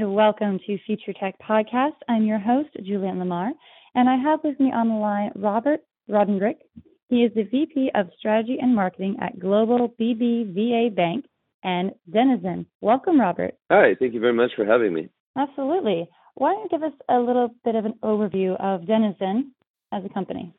And welcome to Future Tech Podcast. I'm your host, Julian Lamar, and I have with me on the line Robert Rodendrick. He is the VP of Strategy and Marketing at Global BBVA Bank and Denizen. Welcome, Robert. Hi, thank you very much for having me. Absolutely. Why don't you give us a little bit of an overview of Denizen as a company?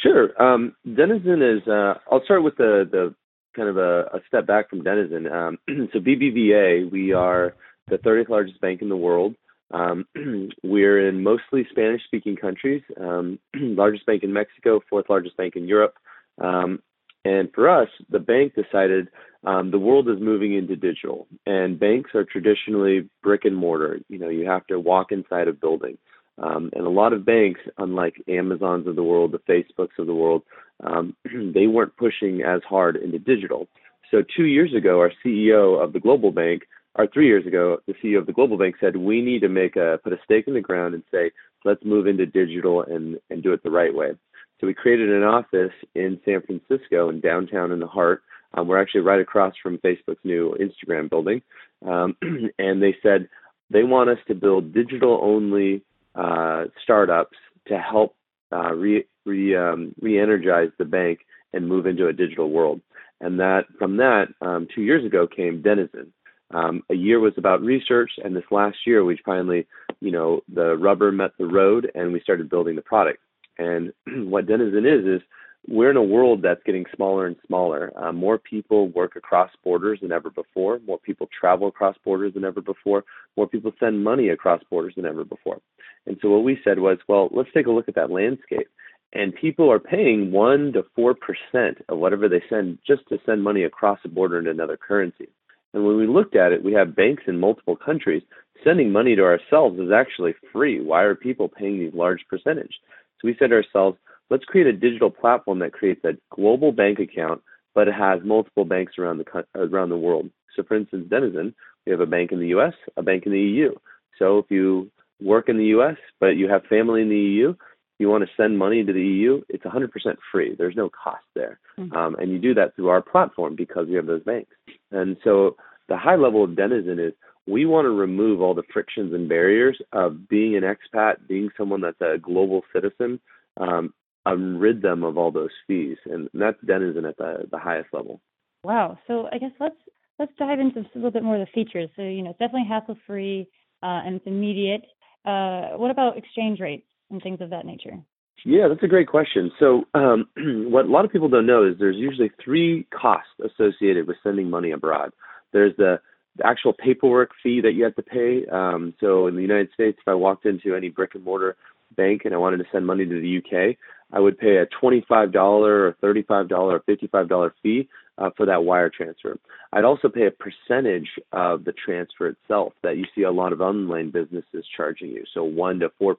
Sure. Um, Denizen is, uh, I'll start with the, the kind of a, a step back from Denizen. Um, so BBVA, we are the 30th largest bank in the world. Um, we're in mostly Spanish-speaking countries. Um, largest bank in Mexico, fourth largest bank in Europe. Um, and for us, the bank decided um, the world is moving into digital, and banks are traditionally brick and mortar. You know, you have to walk inside a building. Um, and a lot of banks, unlike Amazons of the world, the Facebooks of the world, um, they weren't pushing as hard into digital. So two years ago, our CEO of the global bank, or three years ago, the CEO of the global bank said we need to make a put a stake in the ground and say let's move into digital and and do it the right way. So we created an office in San Francisco, in downtown in the heart. Um, we're actually right across from Facebook's new Instagram building, um, and they said they want us to build digital only uh, startups to help uh, re, re, um, re-energize the bank and move into a digital world. And that from that, um, two years ago came Denizen. Um, a year was about research, and this last year we finally, you know, the rubber met the road, and we started building the product. And what Denizen is is we're in a world that's getting smaller and smaller. Uh, more people work across borders than ever before. More people travel across borders than ever before. More people send money across borders than ever before. And so what we said was, well, let's take a look at that landscape. And people are paying one to four percent of whatever they send just to send money across a border in another currency. And when we looked at it, we have banks in multiple countries. Sending money to ourselves is actually free. Why are people paying these large percentage? So we said to ourselves, let's create a digital platform that creates a global bank account, but it has multiple banks around the around the world. So, for instance, Denizen, we have a bank in the U.S., a bank in the EU. So, if you work in the U.S. but you have family in the EU, you want to send money to the EU, it's 100% free. There's no cost there, mm-hmm. um, and you do that through our platform because we have those banks. And so, the high level of Denizen is we want to remove all the frictions and barriers of being an expat, being someone that's a global citizen, um, and rid them of all those fees, and that's denizen at the the highest level. Wow. So I guess let's let's dive into a little bit more of the features. So you know, it's definitely hassle free uh, and it's immediate. Uh, what about exchange rates and things of that nature? Yeah, that's a great question. So, um, what a lot of people don't know is there's usually three costs associated with sending money abroad. There's the, the actual paperwork fee that you have to pay. Um, so, in the United States, if I walked into any brick and mortar bank and I wanted to send money to the UK, I would pay a $25 or $35 or $55 fee uh, for that wire transfer. I'd also pay a percentage of the transfer itself that you see a lot of online businesses charging you, so 1 to 4%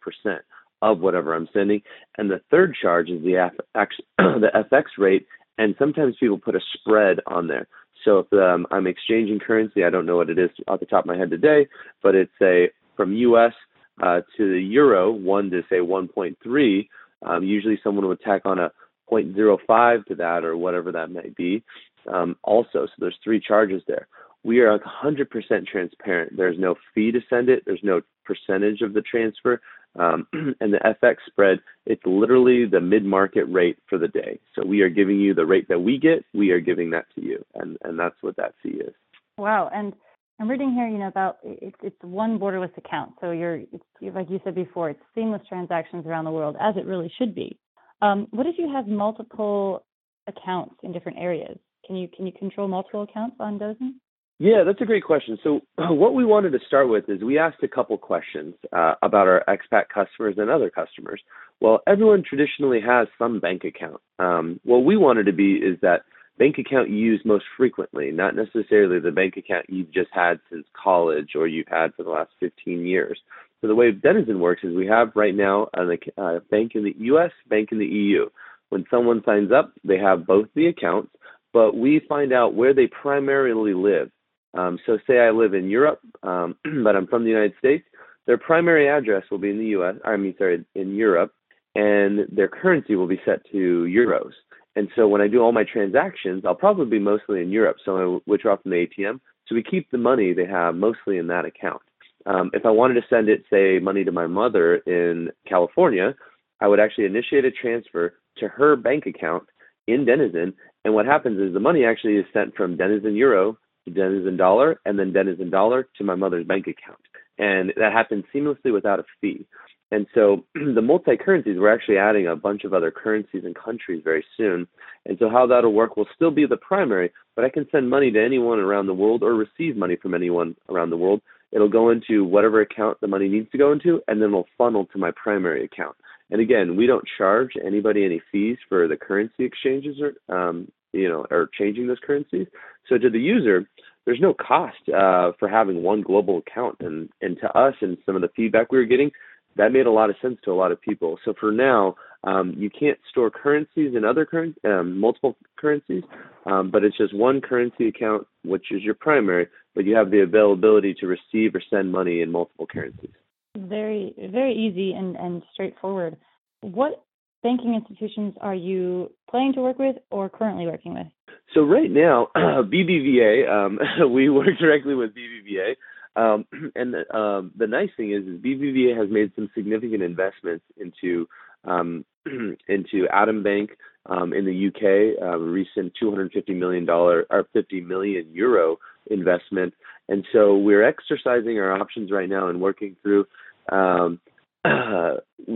of whatever I'm sending. And the third charge is the FX, rate, and sometimes people put a spread on there. So if um, I'm exchanging currency, I don't know what it is off the top of my head today, but it's a from US uh, to the euro, 1 to say 1.3 um, usually, someone would tack on a 0.05 to that or whatever that might be. Um, also, so there's three charges there. We are 100% transparent. There's no fee to send it. There's no percentage of the transfer. Um, and the FX spread, it's literally the mid-market rate for the day. So we are giving you the rate that we get. We are giving that to you, and and that's what that fee is. Wow. And I'm reading here, you know, about it's it's one borderless account. So you're like you said before, it's seamless transactions around the world as it really should be. Um, what if you have multiple accounts in different areas? Can you can you control multiple accounts on Denizen? Yeah, that's a great question. So what we wanted to start with is we asked a couple questions uh, about our expat customers and other customers. Well, everyone traditionally has some bank account. Um, what we wanted to be is that bank account you use most frequently, not necessarily the bank account you've just had since college or you've had for the last 15 years. So the way Denizen works is we have right now a uh, bank in the U.S., bank in the EU. When someone signs up, they have both the accounts, but we find out where they primarily live. Um, so say I live in Europe, um, but I'm from the United States. Their primary address will be in the U.S. I mean, sorry, in Europe, and their currency will be set to euros. And so when I do all my transactions, I'll probably be mostly in Europe, so I withdraw from the ATM. So we keep the money they have mostly in that account. Um, if I wanted to send it, say, money to my mother in California, I would actually initiate a transfer to her bank account in Denizen. And what happens is the money actually is sent from Denizen Euro Denizen Dollar and then Denizen Dollar to my mother's bank account. And that happens seamlessly without a fee. And so the multi currencies, we're actually adding a bunch of other currencies and countries very soon. And so how that'll work will still be the primary, but I can send money to anyone around the world or receive money from anyone around the world. It'll go into whatever account the money needs to go into, and then it'll funnel to my primary account. And again, we don't charge anybody any fees for the currency exchanges or um, you know, or changing those currencies. So to the user, there's no cost uh, for having one global account. And and to us, and some of the feedback we were getting, that made a lot of sense to a lot of people. So for now, um, you can't store currencies in other current um, multiple currencies, um, but it's just one currency account, which is your primary, but you have the availability to receive or send money in multiple currencies. Very, very easy and, and straightforward. What banking institutions are you planning to work with or currently working with? So right now, BBVA, um, we work directly with BBVA. Um, and um, the nice thing is, is BBVA has made some significant investments into um, into Atom Bank um, in the UK, a recent 250 million dollar or 50 million euro investment, and so we're exercising our options right now and working through um, uh,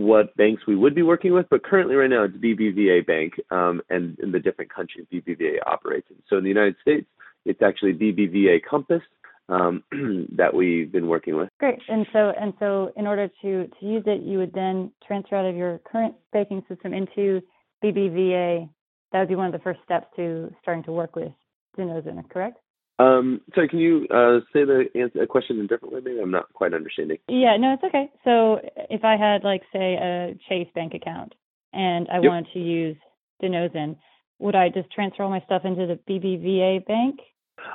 what banks we would be working with. But currently, right now, it's BBVA Bank um, and in the different countries BBVA operates in. So in the United States, it's actually BBVA Compass um, that we've been working with. Great. And so and so in order to to use it, you would then transfer out of your current banking system into BBVA. That would be one of the first steps to starting to work with Denizen, correct? Um, sorry, can you uh, say the answer, a question in a different way? Maybe I'm not quite understanding. Yeah, no, it's okay. So if I had like say a Chase bank account and I yep. wanted to use Denizen, would I just transfer all my stuff into the BBVA bank?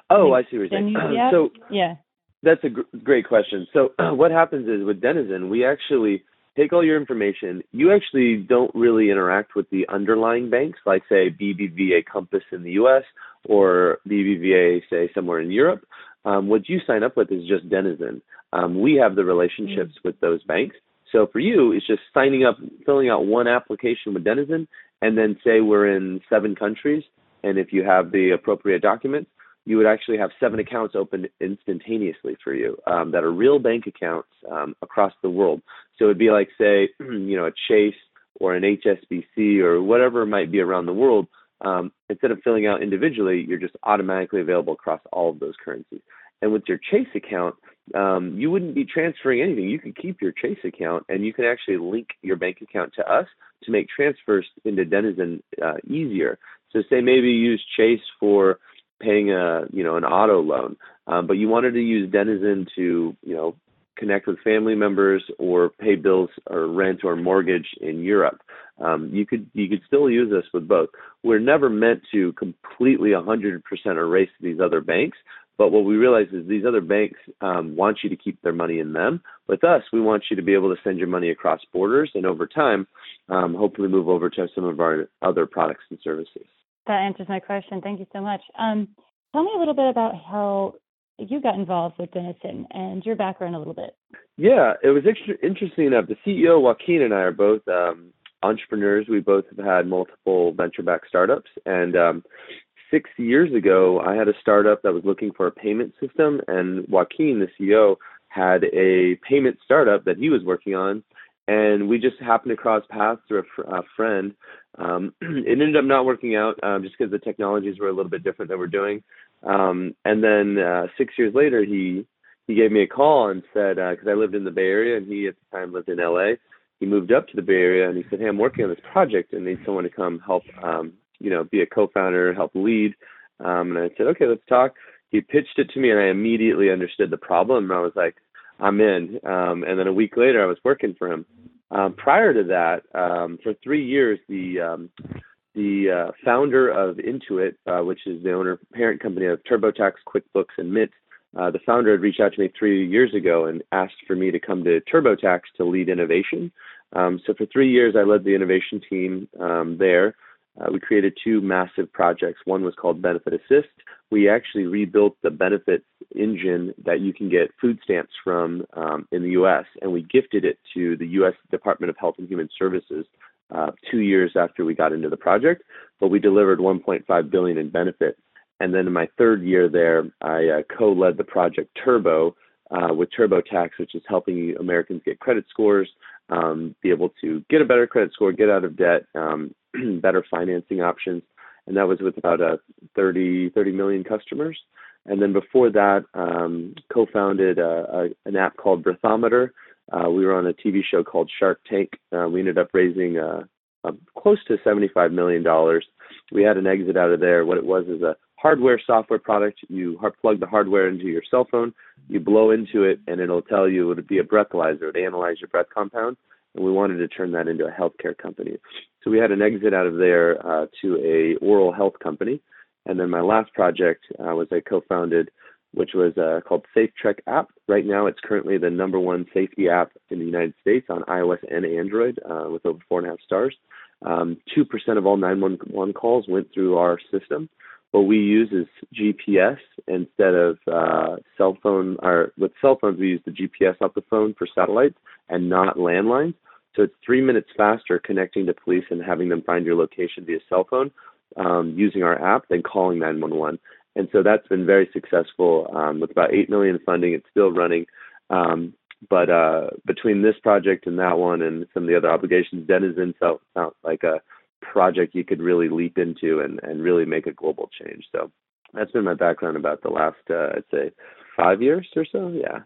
Oh, I see what you're saying. so yeah, that's a gr- great question. So what happens is with Denizen, we actually take all your information. You actually don't really interact with the underlying banks, like say BBVA Compass in the U.S. or BBVA, say somewhere in Europe. Um, what you sign up with is just Denizen. Um, we have the relationships mm-hmm. with those banks. So for you, it's just signing up, filling out one application with Denizen, and then say we're in seven countries, and if you have the appropriate documents, you would actually have seven accounts open instantaneously for you um, that are real bank accounts um, across the world. So it'd be like, say, you know, a Chase or an HSBC or whatever it might be around the world. Um, instead of filling out individually, you're just automatically available across all of those currencies. And with your Chase account, um, you wouldn't be transferring anything. You could keep your Chase account and you can actually link your bank account to us to make transfers into Denizen uh, easier. So say maybe you use Chase for paying a you know an auto loan, um, but you wanted to use Denizen to you know connect with family members or pay bills or rent or mortgage in Europe. Um, you could you could still use this with both. We're never meant to completely 100% erase these other banks, but what we realize is these other banks um, want you to keep their money in them. With us, we want you to be able to send your money across borders, and over time, um, hopefully move over to some of our other products and services. That answers my question. Thank you so much. Um, tell me a little bit about how you got involved with Denizen and your background a little bit. Yeah, it was interesting enough. The CEO Joaquin and I are both um, entrepreneurs. We both have had multiple venture-backed startups, and um, six years ago, I had a startup that was looking for a payment system, and Joaquin, the CEO, had a payment startup that he was working on, and we just happened to cross paths through a, fr- a friend. Um, it ended up not working out um, just because the technologies were a little bit different that we're doing. Um, and then uh, six years later, he he gave me a call and said because uh, I lived in the Bay Area and he at the time lived in LA. He moved up to the Bay Area and he said, "Hey, I'm working on this project and need someone to come help, um, you know, be a co-founder, help lead." Um, and I said, "Okay, let's talk." He pitched it to me and I immediately understood the problem. And I was like, I'm in. Um, and then a week later, I was working for him. Um, prior to that, um, for three years, the um, the uh, founder of Intuit, uh, which is the owner parent company of TurboTax, QuickBooks, and Mint, uh, the founder had reached out to me three years ago and asked for me to come to TurboTax to lead innovation. Um, so for three years, I led the innovation team um, there. Uh, we created two massive projects. One was called Benefit Assist. We actually rebuilt the benefits engine that you can get food stamps from um, in the U.S. and we gifted it to the U.S. Department of Health and Human Services uh, two years after we got into the project. But we delivered 1.5 billion in benefit. And then in my third year there, I uh, co-led the project Turbo uh, with TurboTax, which is helping Americans get credit scores, um, be able to get a better credit score, get out of debt, um, better financing options. And that was with about uh, 30, 30 million customers. And then before that, um, co-founded uh, a, an app called Breathometer. Uh, we were on a TV show called Shark Tank. Uh, we ended up raising uh, close to $75 million. We had an exit out of there. What it was is a hardware software product. You plug the hardware into your cell phone, you blow into it, and it'll tell you it would be a breathalyzer. It analyze your breath compounds, and we wanted to turn that into a healthcare company. So we had an exit out of there uh, to a oral health company, and then my last project uh, was I co-founded, which was uh, called SafeTrek app. Right now, it's currently the number one safety app in the United States on iOS and Android, uh, with over four and a half stars. Um, 2% of all 911 calls went through our system what we use is GPS instead of uh, cell phone. Or with cell phones, we use the GPS off the phone for satellites and not landlines. So it's three minutes faster connecting to police and having them find your location via cell phone um, using our app than calling 911. And so that's been very successful um, with about eight million funding. It's still running. Um, but uh, between this project and that one and some of the other obligations, Denizen felt, felt like a project you could really leap into and, and really make a global change. So that's been my background about the last, uh, I'd say, five years or so. Yeah.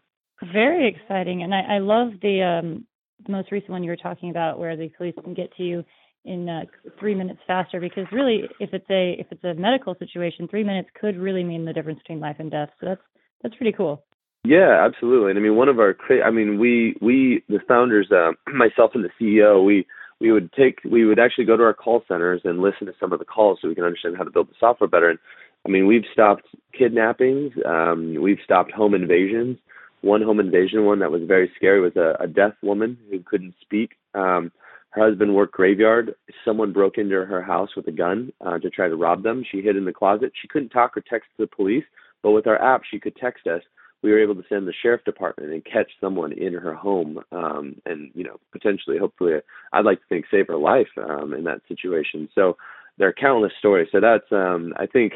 Very exciting, and I, I love the um, most recent one you were talking about, where the police can get to you in uh, three minutes faster. Because really, if it's a if it's a medical situation, three minutes could really mean the difference between life and death. So that's that's pretty cool. Yeah, absolutely. And I mean, one of our, I mean, we we the founders, uh, myself and the CEO, we we would take we would actually go to our call centers and listen to some of the calls so we can understand how to build the software better. And I mean, we've stopped kidnappings, um, we've stopped home invasions. One home invasion one that was very scary was a, a deaf woman who couldn't speak. Um, her husband worked graveyard. Someone broke into her house with a gun uh, to try to rob them. She hid in the closet. She couldn't talk or text the police, but with our app, she could text us we were able to send the sheriff department and catch someone in her home um, and you know potentially hopefully i'd like to think save her life um, in that situation so there are countless stories so that's um, i think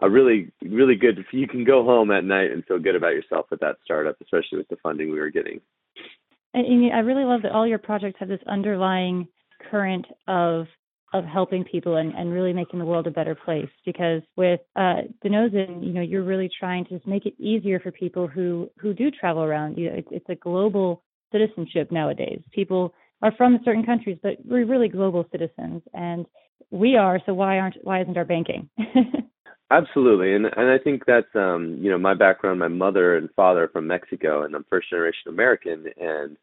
a really really good you can go home at night and feel good about yourself with that startup especially with the funding we were getting and i really love that all your projects have this underlying current of of helping people and, and really making the world a better place. Because with uh, Denizen, you know, you're really trying to just make it easier for people who who do travel around. You know, it's, it's a global citizenship nowadays. People are from certain countries, but we're really global citizens, and we are. So why aren't why isn't our banking? Absolutely, and and I think that's um, you know my background. My mother and father are from Mexico, and I'm first generation American. And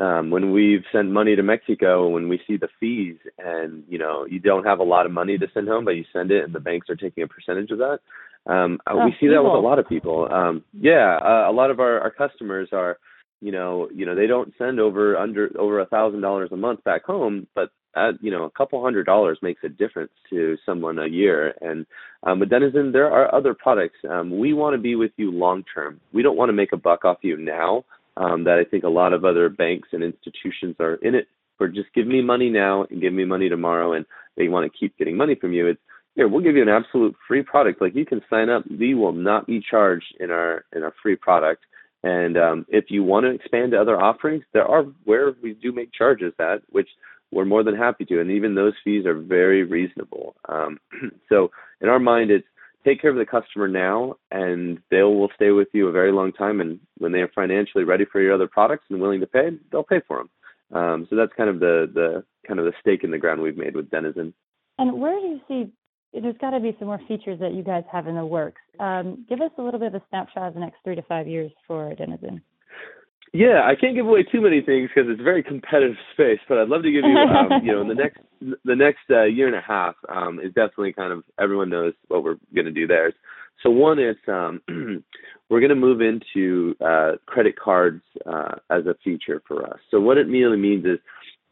um, when we've sent money to Mexico, when we see the fees, and you know you don't have a lot of money to send home, but you send it, and the banks are taking a percentage of that. Um, uh, oh, we see that with a lot of people. Um, yeah, uh, a lot of our our customers are you know you know they don't send over under over a thousand dollars a month back home but that you know a couple hundred dollars makes a difference to someone a year. And um, with denizen there are other products um, we want to be with you long term. We don't want to make a buck off you now um, that i think a lot of other banks and institutions are in it for. Just give me money now and give me money tomorrow and they want to keep getting money from you. It's here we'll give you an absolute free product. Like you can sign up. We will not be charged in our in our free product. And um, if you want to expand to other offerings, there are where we do make charges at, which we're more than happy to. And even those fees are very reasonable. Um, so in our mind, it's take care of the customer now, and they will stay with you a very long time. And when they are financially ready for your other products and willing to pay, they'll pay for them. Um, so that's kind of the the kind of the stake in the ground we've made with Denizen. And where do you see? There's got to be some more features that you guys have in the works. Um, give us a little bit of a snapshot of the next three to five years for Denizen. Yeah, I can't give away too many things because it's a very competitive space. But I'd love to give you, um, you know, in the next the next uh, year and a half um, is definitely kind of everyone knows what we're going to do there. So one is um, we're going to move into uh, credit cards uh, as a feature for us. So what it really means is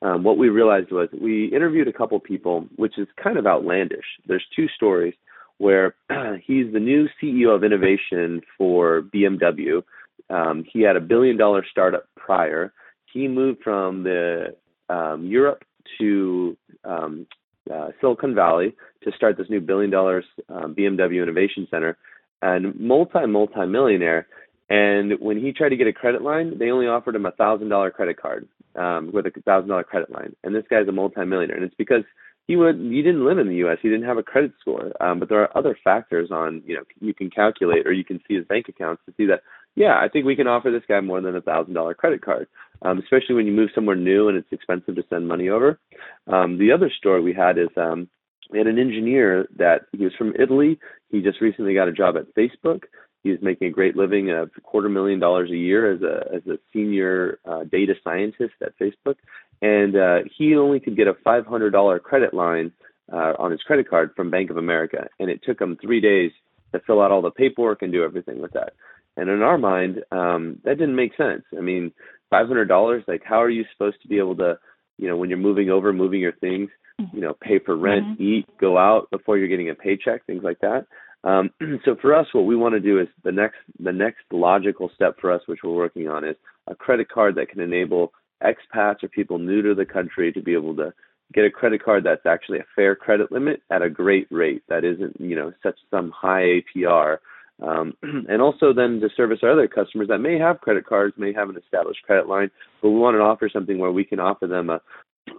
um, what we realized was we interviewed a couple people, which is kind of outlandish. There's two stories where he's the new CEO of innovation for BMW. Um, he had a billion dollar startup prior. He moved from the um, Europe to um, uh, Silicon Valley to start this new billion dollars um, BMW Innovation Center, and multi multi millionaire. And when he tried to get a credit line, they only offered him a thousand dollar credit card um, with a thousand dollar credit line. And this guy's a multi-millionaire, and it's because he would he didn't live in the U.S. He didn't have a credit score. Um, but there are other factors on you know you can calculate or you can see his bank accounts to see that yeah I think we can offer this guy more than a thousand dollar credit card, um, especially when you move somewhere new and it's expensive to send money over. Um, the other story we had is um, we had an engineer that he was from Italy. He just recently got a job at Facebook. He's making a great living of a quarter million dollars a year as a as a senior uh, data scientist at Facebook, and uh, he only could get a five hundred dollar credit line uh, on his credit card from Bank of America, and it took him three days to fill out all the paperwork and do everything with that. And in our mind, um, that didn't make sense. I mean, five hundred dollars, like how are you supposed to be able to, you know, when you're moving over, moving your things, you know, pay for rent, mm-hmm. eat, go out before you're getting a paycheck, things like that. Um, so for us, what we want to do is the next the next logical step for us, which we're working on, is a credit card that can enable expats or people new to the country to be able to get a credit card that's actually a fair credit limit at a great rate that isn't you know such some high APR. Um, and also then to service our other customers that may have credit cards, may have an established credit line, but we want to offer something where we can offer them a,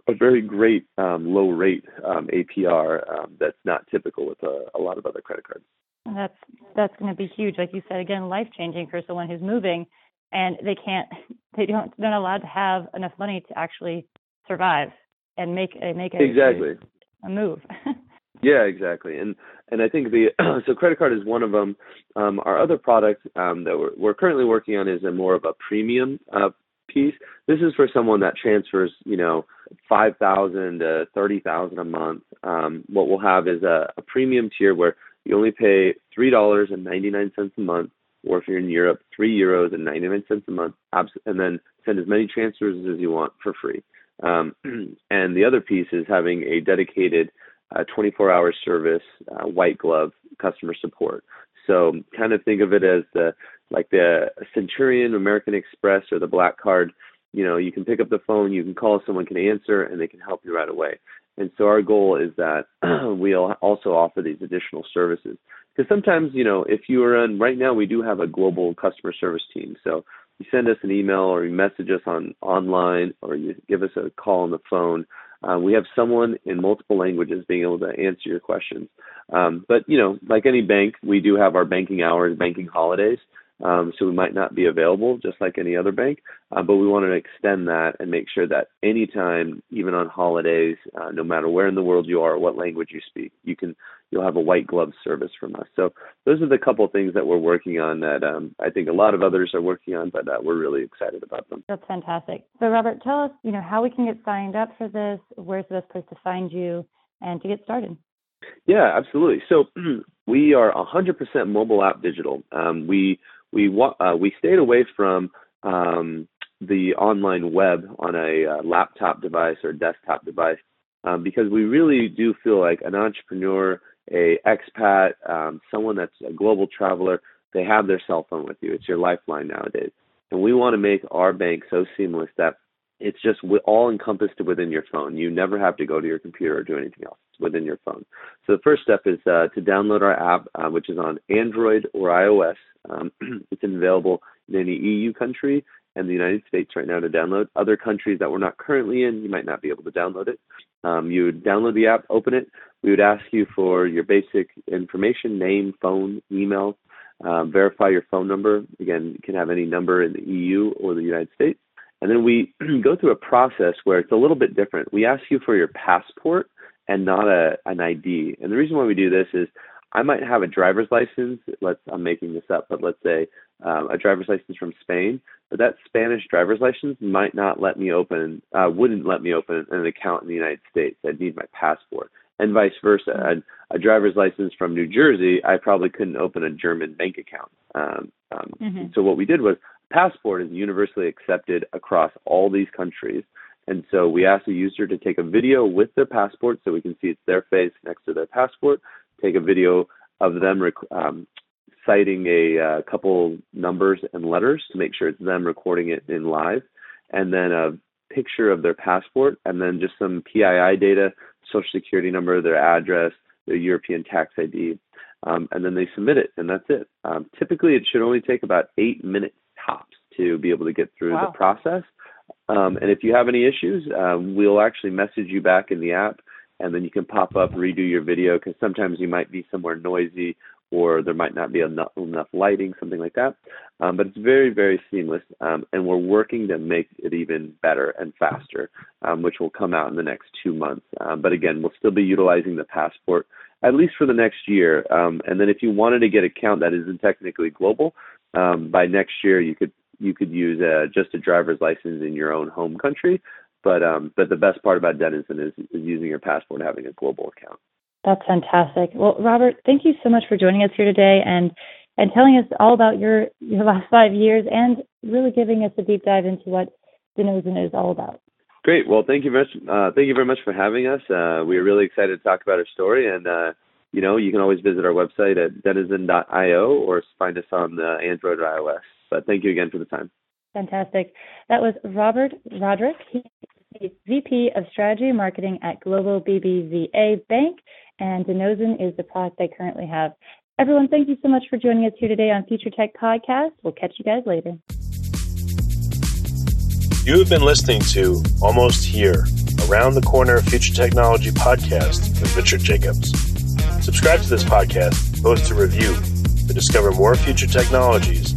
a very great um, low rate um, APR um, that's not typical with a, a, lot of other credit cards. That's that's going to be huge, like you said again, life changing for someone who's moving, and they can't, they don't, they're not allowed to have enough money to actually survive and make a make a exactly a move. yeah, exactly, and and I think the so credit card is one of them. Um, our other product um, that we're, we're currently working on is a more of a premium uh, piece. This is for someone that transfers, you know, five thousand to thirty thousand a month. Um, what we'll have is a, a premium tier where you only pay three dollars and ninety nine cents a month, or if you're in Europe, three euros and ninety nine cents a month, and then send as many transfers as you want for free. Um, and the other piece is having a dedicated uh, 24 hour service, uh, white glove customer support. So kind of think of it as the like the Centurion, American Express, or the Black Card. You know, you can pick up the phone, you can call, someone can answer, and they can help you right away. And so our goal is that we'll also offer these additional services. Because sometimes, you know, if you are on right now, we do have a global customer service team. So you send us an email or you message us on online or you give us a call on the phone. Uh, we have someone in multiple languages being able to answer your questions. Um, but you know, like any bank, we do have our banking hours, banking holidays. Um, so we might not be available just like any other bank, uh, but we want to extend that and make sure that anytime, even on holidays, uh, no matter where in the world you are or what language you speak, you can you'll have a white glove service from us. So those are the couple of things that we're working on that um, I think a lot of others are working on, but uh, we're really excited about them. That's fantastic. So Robert, tell us, you know, how we can get signed up for this. Where's the best place to find you and to get started? Yeah, absolutely. So we are 100% mobile app digital. Um, we we wa- uh, we stayed away from um, the online web on a uh, laptop device or desktop device um, because we really do feel like an entrepreneur, a expat, um, someone that's a global traveler, they have their cell phone with you. It's your lifeline nowadays, and we want to make our bank so seamless that it's just all encompassed within your phone. You never have to go to your computer or do anything else within your phone. So the first step is uh, to download our app, uh, which is on Android or iOS. Um, it's available in any EU country and the United States right now to download. Other countries that we're not currently in, you might not be able to download it. Um, you would download the app, open it. We would ask you for your basic information, name, phone, email, um, verify your phone number. Again, you can have any number in the EU or the United States. And then we go through a process where it's a little bit different. We ask you for your passport and not a, an ID. And the reason why we do this is I might have a driver's license. Let's I'm making this up, but let's say um, a driver's license from Spain, but that Spanish driver's license might not let me open, uh, wouldn't let me open an account in the United States. I'd need my passport, and vice versa. A, a driver's license from New Jersey, I probably couldn't open a German bank account. Um, um, mm-hmm. So what we did was, passport is universally accepted across all these countries. And so we ask the user to take a video with their passport so we can see it's their face next to their passport, take a video of them rec- um, citing a uh, couple numbers and letters to make sure it's them recording it in live, and then a picture of their passport, and then just some PII data, social security number, their address, their European tax ID, um, and then they submit it, and that's it. Um, typically, it should only take about eight minutes tops to be able to get through wow. the process. Um, and if you have any issues, um, we'll actually message you back in the app, and then you can pop up, redo your video because sometimes you might be somewhere noisy or there might not be enough, enough lighting, something like that. Um, but it's very, very seamless, um, and we're working to make it even better and faster, um, which will come out in the next two months. Um, but again, we'll still be utilizing the passport at least for the next year. And then if you wanted to get a count that isn't technically global, by next year you could you could use uh, just a driver's license in your own home country. But but the best part about Denizen is, is using your passport and having a global account. That's fantastic. Well, Robert, thank you so much for joining us here today and and telling us all about your your last five years and really giving us a deep dive into what Denizen is all about. Great. Well, thank you very much. Uh, thank you very much for having us. Uh, we're really excited to talk about our story, and uh, you know, you can always visit our website at denizen.io or find us on the Android or iOS. But thank you again for the time. Fantastic. That was Robert Roderick. He's VP of Strategy Marketing at Global BBVA Bank and Denizen is the product they currently have. Everyone, thank you so much for joining us here today on Future Tech Podcast. We'll catch you guys later. You have been listening to Almost Here, Around the Corner Future Technology Podcast with Richard Jacobs. Subscribe to this podcast, post a review to discover more future technologies